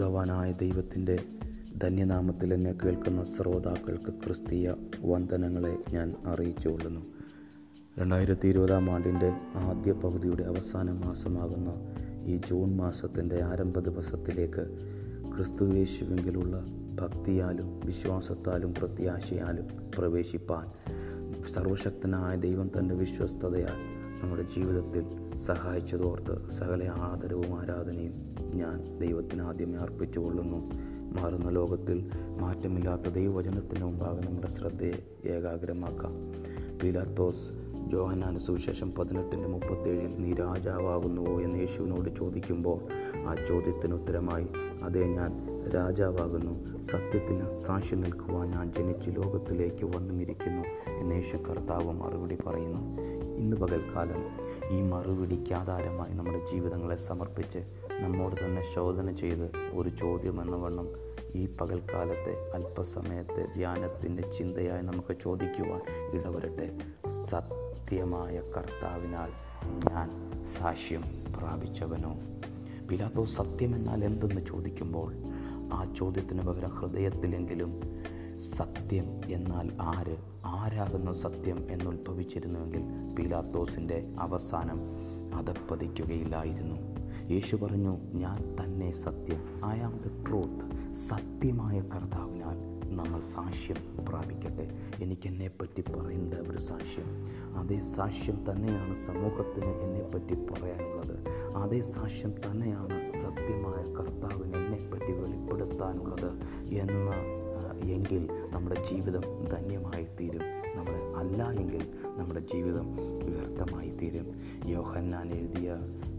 അത്ഭുതവാനായ ദൈവത്തിന്റെ ധന്യനാമത്തിൽ എന്നെ കേൾക്കുന്ന ശ്രോതാക്കൾക്ക് ക്രിസ്തീയ വന്ദനങ്ങളെ ഞാൻ അറിയിച്ചുകൊള്ളുന്നു. രണ്ടായിരത്തി ഇരുപതാം ആണ്ടിന്റെ ആദ്യ പകുതിയുടെ അവസാന മാസമാകുന്ന ഈ ജൂൺ മാസത്തിന്റെ ആരംഭ ദിവസത്തിലേക്ക് ക്രിസ്തുവേശുവെങ്കിലുള്ള ഭക്തിയാലും വിശ്വാസത്താലും പ്രത്യാശയാലും പ്രവേശിപ്പാൻ സർവശക്തനായ ദൈവം തന്റെ വിശ്വസ്തതയാൽ നമ്മുടെ ജീവിതത്തിൽ സഹായിച്ചതോർത്ത് സകല ആദരവും ആരാധനയും ഞാൻ ദൈവത്തിന് ആദ്യമേ അർപ്പിച്ചുകൊള്ളുന്നു. മാറുന്ന ലോകത്തിൽ മാറ്റമില്ലാത്ത ദൈവവചനത്തിന് മുമ്പാകെ നമ്മുടെ ശ്രദ്ധയെ ഏകാഗ്രമാക്കാം. പിലാത്തോസ് ജോഹനാന സുവിശേഷം പതിനെട്ടിന്റെ മുപ്പത്തേഴിൽ നീ രാജാവാകുന്നുവോ? എന്ന് യേശുവിനോട് ചോദിക്കുമ്പോൾ ആ ചോദ്യത്തിന് ഉത്തരമായി അതേ ഞാൻ രാജാവാകുന്നു. സത്യത്തിന് സാക്ഷി നിൽക്കുവാൻ ഞാൻ ജനിച്ച് ലോകത്തിലേക്ക് വന്നുമിരിക്കുന്നു എന്ന് യേശു കർത്താവ് മറുപടി പറയുന്നു. ഇന്ന് പകൽക്കാലം ഈ മറുപിടിക്ക് ആധാരമായി നമ്മുടെ ജീവിതങ്ങളെ സമർപ്പിച്ച് നമ്മോട് തന്നെ ശോധന ചെയ്ത് ഒരു ചോദ്യം എന്ന വണ്ണം ഈ പകൽക്കാലത്തെ അല്പസമയത്തെ ധ്യാനത്തിന്റെ ചിന്തയായി നമുക്ക് ചോദിക്കുവാൻ ഇടവരട്ടെ. സത്യമായ കർത്താവിനാൽ ഞാൻ സാക്ഷ്യം പ്രാപിച്ചവനോ? പിലാത്തോ സത്യമെന്നാൽ എന്തെന്ന് ചോദിക്കുമ്പോൾ ആ ചോദ്യത്തിന് പകരം ഹൃദയത്തിലെങ്കിലും സത്യം എന്നാൽ ആര് ആരാകുന്നു സത്യം എന്നുത്ഭവിച്ചിരുന്നുവെങ്കിൽ പീലാത്തോസിന്റെ അവസാനം അതപ്പതിക്കുകയില്ലായിരുന്നു. യേശു പറഞ്ഞു ഞാൻ തന്നെ സത്യം. ഐ ആം ദ ട്രൂത്ത് സത്യമായ കർത്താവിനാൽ നമ്മൾ സാക്ഷ്യം പ്രാപിക്കട്ടെ. എനിക്ക് എന്നെപ്പറ്റി പറയേണ്ട ഒരു സാക്ഷ്യം. അതേ സാക്ഷ്യം തന്നെയാണ് സമൂഹത്തിന് എന്നെപ്പറ്റി പറയാനുള്ളത്. അതേ സാക്ഷ്യം തന്നെയാണ് സത്യമായ കർത്താവിന് എന്നെപ്പറ്റി വെളിപ്പെടുത്താനുള്ളത്. എന്ന എങ്കിൽ നമ്മുടെ ജീവിതം ധന്യമായി തീരും നമ്മുടെ അല്ല എങ്കിൽ നമ്മുടെ ജീവിതം വ്യർത്ഥമായി തീരും യോഹന്നാൻ എഴുതിയ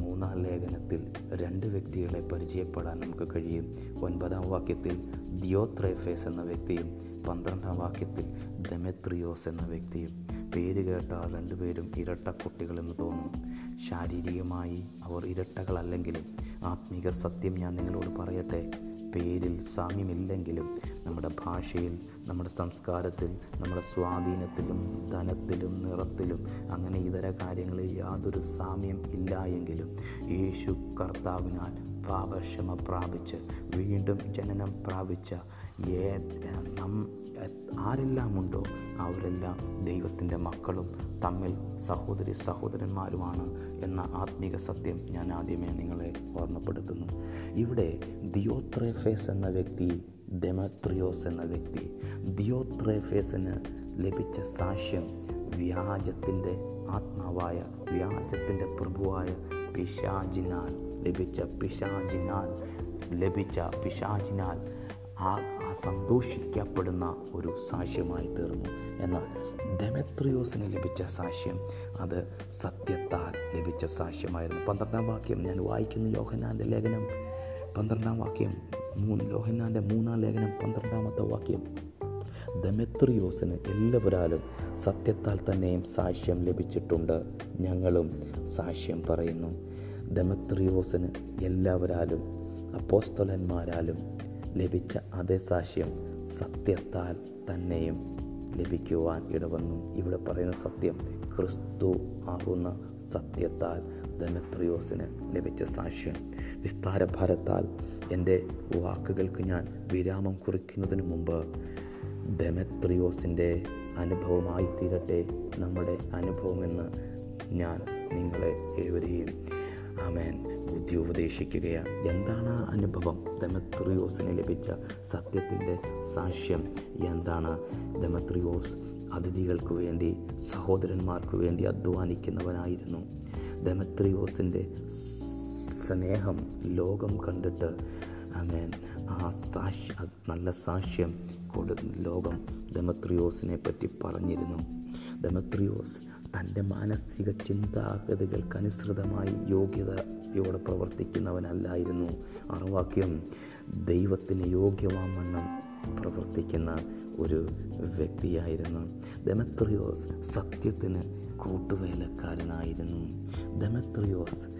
മൂന്നാം ലേഖനത്തിൽ രണ്ട് വ്യക്തികളെ പരിചയപ്പെടാൻ നമുക്ക് കഴിയും. ഒൻപതാം വാക്യത്തിൽ ദിയോത്രേഫേസ് എന്ന വ്യക്തിയും പന്ത്രണ്ടാം വാക്യത്തിൽ ദമെത്രിയോസ് എന്ന വ്യക്തിയും. പേര് കേട്ടാൽ രണ്ടുപേരും ഇരട്ട കുട്ടികളെന്ന് തോന്നും. ശാരീരികമായി അവർ ഇരട്ടകളല്ലെങ്കിലും ആത്മീക സത്യം ഞാൻ നിങ്ങളോട് പറയട്ടെ. പേരിൽ സാമ്യമില്ലെങ്കിലും നമ്മുടെ ഭാഷയിൽ നമ്മുടെ സംസ്കാരത്തിൽ നമ്മുടെ സ്വാധീനത്തിലും ധനത്തിലും നിറത്തിലും അങ്ങനെ ഇതര കാര്യങ്ങളിൽ യാതൊരു സാമ്യം ഇല്ല എങ്കിലും യേശു കർത്താവിനാൽ പാപക്ഷമ പ്രാപിച്ച് വീണ്ടും ജനനം പ്രാപിച്ച നം ആരെല്ലാമുണ്ടോ അവരെല്ലാം ദൈവത്തിന്റെ മക്കളും തമ്മിൽ സഹോദരി സഹോദരന്മാരുമാണ് എന്ന ആത്മീക സത്യം ഞാൻ ആദ്യമേ നിങ്ങളെ ഓർമ്മപ്പെടുത്തുന്നു. ഇവിടെ ദിയോത്രേഫേസ് എന്ന വ്യക്തി ഡെമത്രിയോസ് എന്ന വ്യക്തി ദിയോത്രേഫേസിന് ലഭിച്ച സാക്ഷ്യം വ്യാജത്തിന്റെ ആത്മാവായ വ്യാജത്തിന്റെ പ്രഭുവായ പിശാജിനാൽ ലഭിച്ച പിശാചിനാൽ ലഭിച്ച പിശാചിനാൽ ആ സന്തോഷിക്കപ്പെടുന്ന ഒരു സാക്ഷ്യമായി തീർന്നു. എന്നാൽ ഡെമെത്രിയോസിന് ലഭിച്ച സാക്ഷ്യം അത് സത്യത്താൽ ലഭിച്ച സാക്ഷ്യമായിരുന്നു. പന്ത്രണ്ടാം വാക്യം ഞാൻ വായിക്കുന്ന യോഹനാന്റെ ലേഖനം. പന്ത്രണ്ടാം വാക്യം മൂന്ന് യോഹന്നാന്റെ മൂന്നാം ലേഖനം പന്ത്രണ്ടാമത്തെ വാക്യം. ദമെത്രിയോസിന് എല്ലാവരാലും സത്യത്താൽ തന്നെയും സാക്ഷ്യം ലഭിച്ചിട്ടുണ്ട്. ഞങ്ങളും സാക്ഷ്യം പറയുന്നു. ദമെത്രിയോസിന് എല്ലാവരാലും അപ്പോസ്തലന്മാരാലും ലഭിച്ച അതേ സാക്ഷ്യം സത്യത്താൽ തന്നെയും ലഭിക്കുവാൻ ഇടവന്നു. ഇവിടെ പറയുന്ന സത്യം ക്രിസ്തു ആകുന്ന സത്യത്താൽ ദമത്രിയോസിന് ലഭിച്ച സാക്ഷ്യം. വിസ്താര ഭാരത്താൽ എന്റെ വാക്കുകൾക്ക് ഞാൻ വിരാമം കുറിക്കുന്നതിന് മുമ്പ് ദമത്രിയോസിന്റെ അനുഭവമായി തീരട്ടെ നമ്മുടെ അനുഭവമെന്ന് ഞാൻ നിങ്ങളെ ഏവരെയും ആമേൻ. ബുദ്ധി ഉപദേശിക്കുകയാണ്. എന്താണ് അനുഭവം? ദമത്രിയോസിന് ലഭിച്ച സത്യത്തിന്റെ സാക്ഷ്യം എന്താണ്? ദമത്രിയോസ് അതിഥികൾക്ക് വേണ്ടി സഹോദരന്മാർക്ക് വേണ്ടി അധ്വാനിക്കുന്നവനായിരുന്നു. ദമത്രിയോസിന്റെ സ്നേഹം ലോകം കണ്ടിട്ട് ആമേൻ ആ സാക്ഷ്യ നല്ല സാക്ഷ്യം കൊടു ലോകം ദമത്രിയോസിനെ പറ്റി പറഞ്ഞിരുന്നു. ദമത്രിയോസ് തന്റെ മാനസിക ചിന്താഗതികൾക്കനുസൃതമായി യോഗ്യതയോടെ പ്രവർത്തിക്കുന്നവനല്ലായിരുന്നു. അറിവാക്യം ദൈവത്തിന് യോഗ്യമാവണ്ണം പ്രവർത്തിക്കുന്ന ഒരു വ്യക്തിയായിരുന്നു. ദമത്രിയോസ് സത്യത്തിന് കൂട്ടുവേലക്കാരനായിരുന്നു. ദമത്രിയോസ്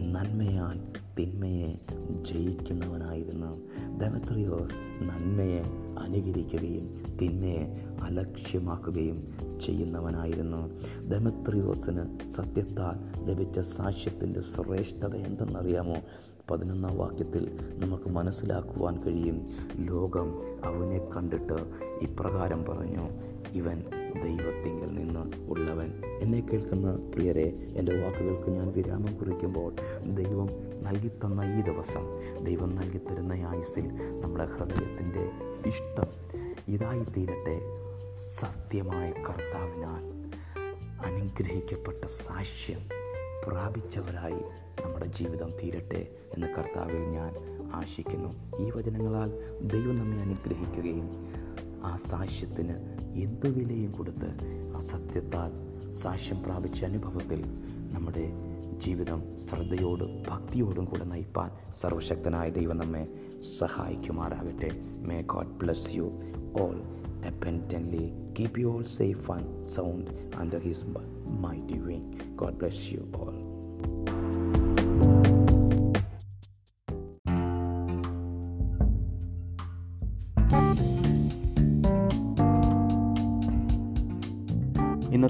നന്മയാൽ തിന്മയെ ജയിക്കുന്നവനായിരുന്നു ദമത്രിയോസ് നന്മയെ അനുകരിക്കുകയും തിന്മയെ അലക്ഷ്യമാക്കുകയും ചെയ്യുന്നവനായിരുന്നു. ദമത്രിയോസിന് സത്യത്താൽ ലഭിച്ച സാക്ഷ്യത്തിന്റെ ശ്രേഷ്ഠത എന്തെന്നറിയാമോ? പതിനൊന്നാം വാക്യത്തിൽ നമുക്ക് മനസ്സിലാക്കുവാൻ കഴിയും. ലോകം അവനെ കണ്ടിട്ട് ഇപ്രകാരം പറഞ്ഞു ഇവൻ ദൈവത്തിങ്കിൽ നിന്ന് എന്നെ കേൾക്കുന്ന പ്രിയരെ എന്റെ വാക്കുകൾക്ക് ഞാൻ വിരാമം കുറിക്കുമ്പോൾ ദൈവം നൽകിത്തന്ന ഈ ദിവസം ദൈവം നൽകിത്തരുന്ന ആയുസിൽ നമ്മുടെ ഹൃദയത്തിന്റെ ഇഷ്ടം ഇതായി തീരട്ടെ സത്യമായ കർത്താവിനാൽ അനുഗ്രഹിക്കപ്പെട്ട സാക്ഷ്യം പ്രാപിച്ചവരായി നമ്മുടെ ജീവിതം തീരട്ടെ എന്ന് കർത്താവിൽ ഞാൻ ആശിക്കുന്നു. ഈ വചനങ്ങളാൽ ദൈവം നമ്മെ അനുഗ്രഹിക്കുകയും ആ സാക്ഷ്യത്തിന് എന്തു വിലയും കൊടുത്ത് ആ സത്യത്താൽ സാക്ഷ്യം പ്രാപിച്ച അനുഭവത്തിൽ നമ്മുടെ ജീവിതം ശ്രദ്ധയോടും ഭക്തിയോടും കൂടെ നയിപ്പാൻ സർവശക്തനായ ദൈവം നമ്മെ സഹായിക്കുമാറാകട്ടെ may God bless you all abundantly. Keep you all safe and sound under His mighty wing. God bless you all.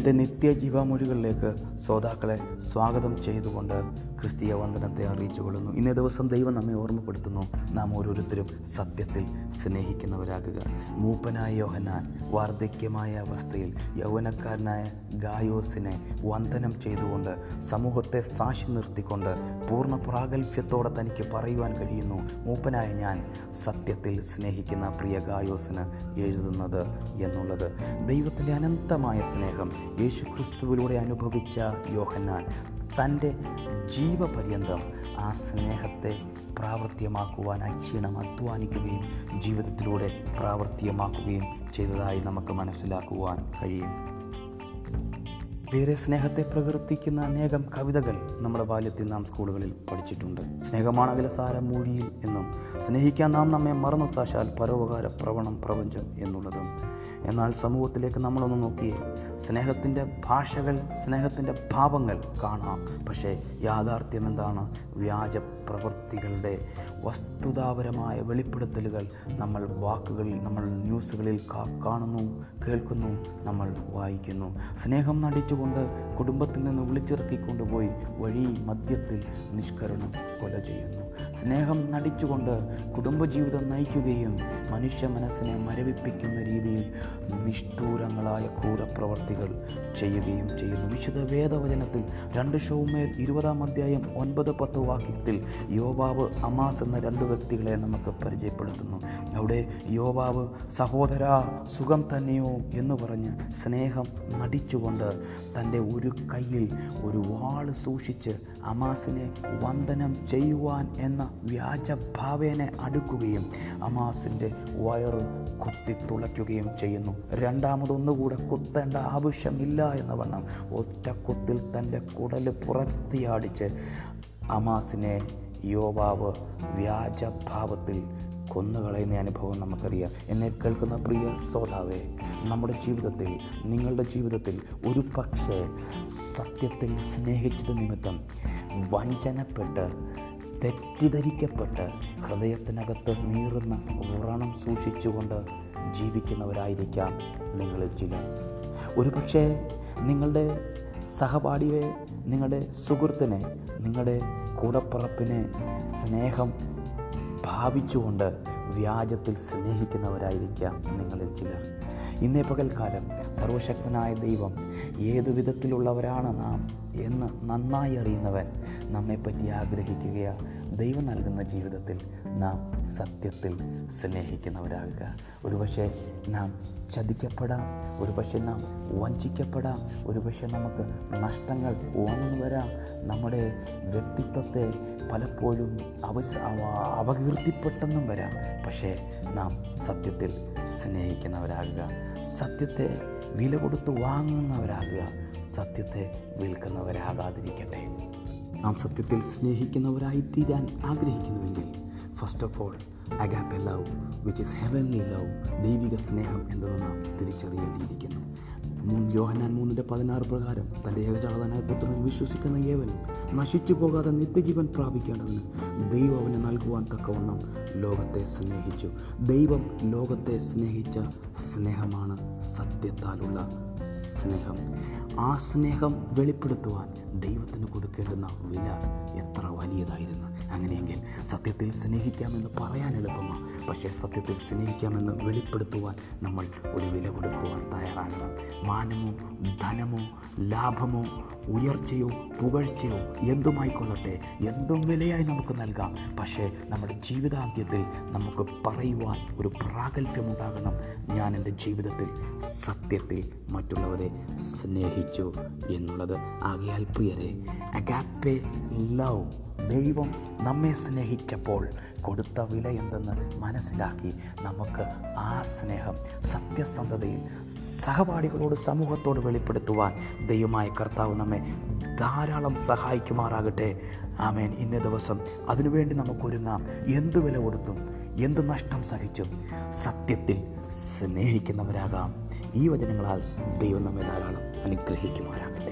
ഇന്നത്തെ നിത്യജീവാമൊഴികളിലേക്ക് ശ്രോതാക്കളെ സ്വാഗതം ചെയ്തുകൊണ്ട് ക്രിസ്തീയ വന്ദനത്തെ അറിയിച്ചു കൊള്ളുന്നു. ഇന്നേ ദിവസം ദൈവം നമ്മെ ഓർമ്മപ്പെടുത്തുന്നു. നാം ഓരോരുത്തരും സത്യത്തിൽ സ്നേഹിക്കുന്നവരാകുക. മൂപ്പനായ യോഹനാൻ വാർദ്ധക്യമായ അവസ്ഥയിൽ യൗവനക്കാരനായ ഗായോസിനെ വന്ദനം ചെയ്തുകൊണ്ട് സമൂഹത്തെ സാക്ഷി നിർത്തിക്കൊണ്ട് പൂർണ പ്രാഗൽഭ്യത്തോടെ തനിക്ക് പറയുവാൻ കഴിയുന്നു. മൂപ്പനായ ഞാൻ സത്യത്തിൽ സ്നേഹിക്കുന്ന പ്രിയ ഗായോസിന് എഴുതുന്നത് എന്നുള്ളത് ദൈവത്തിന്റെ അനന്തമായ സ്നേഹം യേശു ക്രിസ്തുവിലൂടെ അനുഭവിച്ച യോഹന്നാൻ തന്റെ ജീവപര്യന്തം ആ സ്നേഹത്തെ പ്രാവർത്തികമാക്കുവാനായി അക്ഷീണം അധ്വാനിക്കുകയും ജീവിതത്തിലൂടെ പ്രാവർത്തികമാക്കുകയും ചെയ്തതായി നമുക്ക് മനസ്സിലാക്കുവാൻ കഴിയും. വേറെ സ്നേഹത്തെ പ്രകീർത്തിക്കുന്ന അനേകം കവിതകൾ നമ്മുടെ ബാല്യത്തിൽ നാം സ്കൂളുകളിൽ പഠിച്ചിട്ടുണ്ട്. സ്നേഹമാണകില സാരം മൂഴിയിൽ എന്നും സ്നേഹിക്കാൻ നാം നമ്മെ മറന്നു സാക്ഷാൽ പരോപകാര പ്രവണം പ്രപഞ്ചം എന്നുള്ളതും. എന്നാൽ സമൂഹത്തിലേക്ക് നമ്മളൊന്ന് നോക്കിയേ സ്നേഹത്തിന്റെ ഭാഷകൾ സ്നേഹത്തിന്റെ ഭാവങ്ങൾ കാണാം. പക്ഷേ യാഥാർത്ഥ്യം എന്താണ്? വ്യാജ പ്രവൃത്തികളുടെ വസ്തുതാപരമായ വെളിപ്പെടുത്തലുകൾ നമ്മൾ വാക്കുകളിൽ നമ്മൾ ന്യൂസുകളിൽ കാണുന്നു കേൾക്കുന്നു നമ്മൾ വായിക്കുന്നു. സ്നേഹം നടിച്ചുകൊണ്ട് കുടുംബത്തിൽ നിന്ന് വിളിച്ചിറക്കിക്കൊണ്ടുപോയി വഴി മദ്യത്തിൽ നിഷ്കരണം കൊല ചെയ്യുന്നു. സ്നേഹം നടിച്ചുകൊണ്ട് കുടുംബജീവിതം നയിക്കുകയും മനുഷ്യ മനസ്സിനെ മരവിപ്പിക്കുന്ന രീതിയിൽ നിഷ്ഠൂരങ്ങളായ ക്രൂരപ്രവർത്തികൾ ചെയ്യുകയും ചെയ്യുന്നു. വിശുദ്ധ വേദവചനത്തിൽ രണ്ട് ഷോമേൽ ഇരുപതാം അധ്യായം ഒൻപത് പത്ത് വാക്യത്തിൽ യോബാവ് അമാസ് എന്ന രണ്ട് വ്യക്തികളെ നമുക്ക് പരിചയപ്പെടുത്തുന്നു. അവിടെ യോബാവ് സഹോദര സുഖം തന്നെയോ? എന്ന് പറഞ്ഞ് സ്നേഹം നടിച്ചുകൊണ്ട് തന്റെ ഒരു കയ്യിൽ ഒരു വാൾ സൂക്ഷിച്ച് അമാസിനെ വന്ദനം ചെയ്യുവാൻ എന്ന വ്യാജഭാവേനെ അടുക്കുകയും അമാസിന്റെ വയറ് കുത്തി തുളയ്ക്കുകയും ചെയ്യുന്നു. രണ്ടാമതൊന്നുകൂടെ കുത്തേണ്ട ആവശ്യമില്ല എന്ന വണ്ണം ഒറ്റ കുത്തിൽ തന്റെ കുടൽ പുറത്തിയാടിച്ച് അമാസിനെ യോവാവ് വ്യാജഭാവത്തിൽ കൊന്നുകളയുന്ന അനുഭവം നമുക്കറിയാം. എന്നെ കേൾക്കുന്ന പ്രിയ സോതാവേ നമ്മുടെ ജീവിതത്തിൽ നിങ്ങളുടെ ജീവിതത്തിൽ ഒരു പക്ഷേ സത്യത്തിൽ സ്നേഹിച്ചത് നിമിത്തം വഞ്ചനപ്പെട്ട് തെറ്റിദ്ധരിക്കപ്പെട്ട് ഹൃദയത്തിനകത്ത് നീറുന്ന വ്രണം സൂക്ഷിച്ചുകൊണ്ട് ജീവിക്കുന്നവരായിരിക്കാം നിങ്ങളിൽ ചിലർ. ഒരു പക്ഷേ നിങ്ങളുടെ സഹപാഠിയെ നിങ്ങളുടെ സുഹൃത്തിനെ നിങ്ങളുടെ കൂടപ്പുറപ്പിനെ സ്നേഹം ഭാവിച്ചുകൊണ്ട് വ്യാജത്തിൽ സ്നേഹിക്കുന്നവരായിരിക്കാം നിങ്ങളിൽ ചിലർ. ഇന്നേ പകൽക്കാലം സർവശക്തനായ ദൈവം ഏതു വിധത്തിലുള്ളവരാണ് നാം എന്ന് നന്നായി അറിയുന്നവൻ നമ്മെപ്പറ്റി ആഗ്രഹിക്കുക ദൈവം നൽകുന്ന ജീവിതത്തിൽ നാം സത്യത്തിൽ സ്നേഹിക്കുന്നവരാകുക. ഒരുപക്ഷെ നാം ചതിക്കപ്പെടാം ഒരുപക്ഷെ നാം വഞ്ചിക്കപ്പെടാം ഒരുപക്ഷെ നമുക്ക് നഷ്ടങ്ങൾ ഓണം വരാം. നമ്മുടെ വ്യക്തിത്വത്തെ പലപ്പോഴും അവശ അപകീർത്തിപ്പെട്ടെന്നും വരാം. പക്ഷേ നാം സത്യത്തിൽ സ്നേഹിക്കുന്നവരാകുക. സത്യത്തെ വില കൊടുത്ത് വാങ്ങുന്നവരാകുക സത്യത്തെ വിൽക്കുന്നവരാകാതിരിക്കട്ടെ. നാം സത്യത്തിൽ സ്നേഹിക്കുന്നവരായി തീരാൻ ആഗ്രഹിക്കുന്നുവെങ്കിൽ first of all agape love which is heavenly love ദൈവിക സ്നേഹം എന്നത് നാം തിരിച്ചറിയേണ്ടിയിരിക്കുന്നു. യോഹനാൻ മൂന്നിന്റെ പതിനാറ് പ്രകാരം തന്റെ ഏകജാതനായ പുത്രനിൽ വിശ്വസിക്കുന്ന ഏവനും നശിച്ചു പോകാതെ നിത്യജീവൻ പ്രാപിക്കേണ്ടതിന് ദൈവം അവന് നൽകുവാൻ തക്കവണ്ണം ലോകത്തെ സ്നേഹിച്ചു. ദൈവം ലോകത്തെ സ്നേഹിച്ച സ്നേഹമാണ് സത്യത്താലുള്ള സ്നേഹം. ആ സ്നേഹം വെളിപ്പെടുത്തുവാൻ ദൈവത്തിന് കൊടുക്കേണ്ടുന്ന വില എത്ര വലിയതായിരുന്നു. അങ്ങനെയെങ്കിൽ സത്യത്തിൽ സ്നേഹിക്കാമെന്ന് പറയാൻ എളുപ്പമാണ്. പക്ഷേ സത്യത്തിൽ സ്നേഹിക്കാമെന്ന് വെളിപ്പെടുത്തുവാൻ നമ്മൾ ഒരു വില കൊടുക്കുവാൻ തയ്യാറാകണം. മാനമോ ധനമോ ലാഭമോ ഉയർച്ചയോ പുകഴ്ചയോ എന്തുമായിക്കൊള്ളട്ടെ എന്തും വിലയായി നമുക്ക് നൽകാം. പക്ഷേ നമ്മുടെ ജീവിതാന്ത്യത്തിൽ നമുക്ക് പറയുവാൻ ഒരു പ്രാഗൽഭ്യമുണ്ടാകണം. ഞാൻ എന്റെ ജീവിതത്തിൽ സത്യത്തിൽ മറ്റുള്ളവരെ സ്നേഹിച്ചു എന്നുള്ളത്. ആകയാൽ പ്രിയരെ അഗാപ്പെ ലവ് ദൈവം നമ്മെ സ്നേഹിച്ചപ്പോൾ കൊടുത്ത വില എന്തെന്ന് മനസ്സിലാക്കി നമുക്ക് ആ സ്നേഹം സത്യസന്ധതയിൽ സഹപാഠികളോട് സമൂഹത്തോട് വെളിപ്പെടുത്തുവാൻ ദൈവമായ കർത്താവ് നമ്മെ ധാരാളം സഹായിക്കുമാറാകട്ടെ. ആമേൻ. ഇന്ന ദിവസം അതിനുവേണ്ടി നമുക്കൊരുങ്ങാം. എന്ത് വില കൊടുത്തും എന്ത് നഷ്ടം സഹിച്ചും സത്യത്തിൽ സ്നേഹിക്കുന്നവരാകാം. ഈ വചനങ്ങളാൽ ദൈവം നമ്മെ ധാരാളം അനുഗ്രഹിക്കുമാറാകട്ടെ.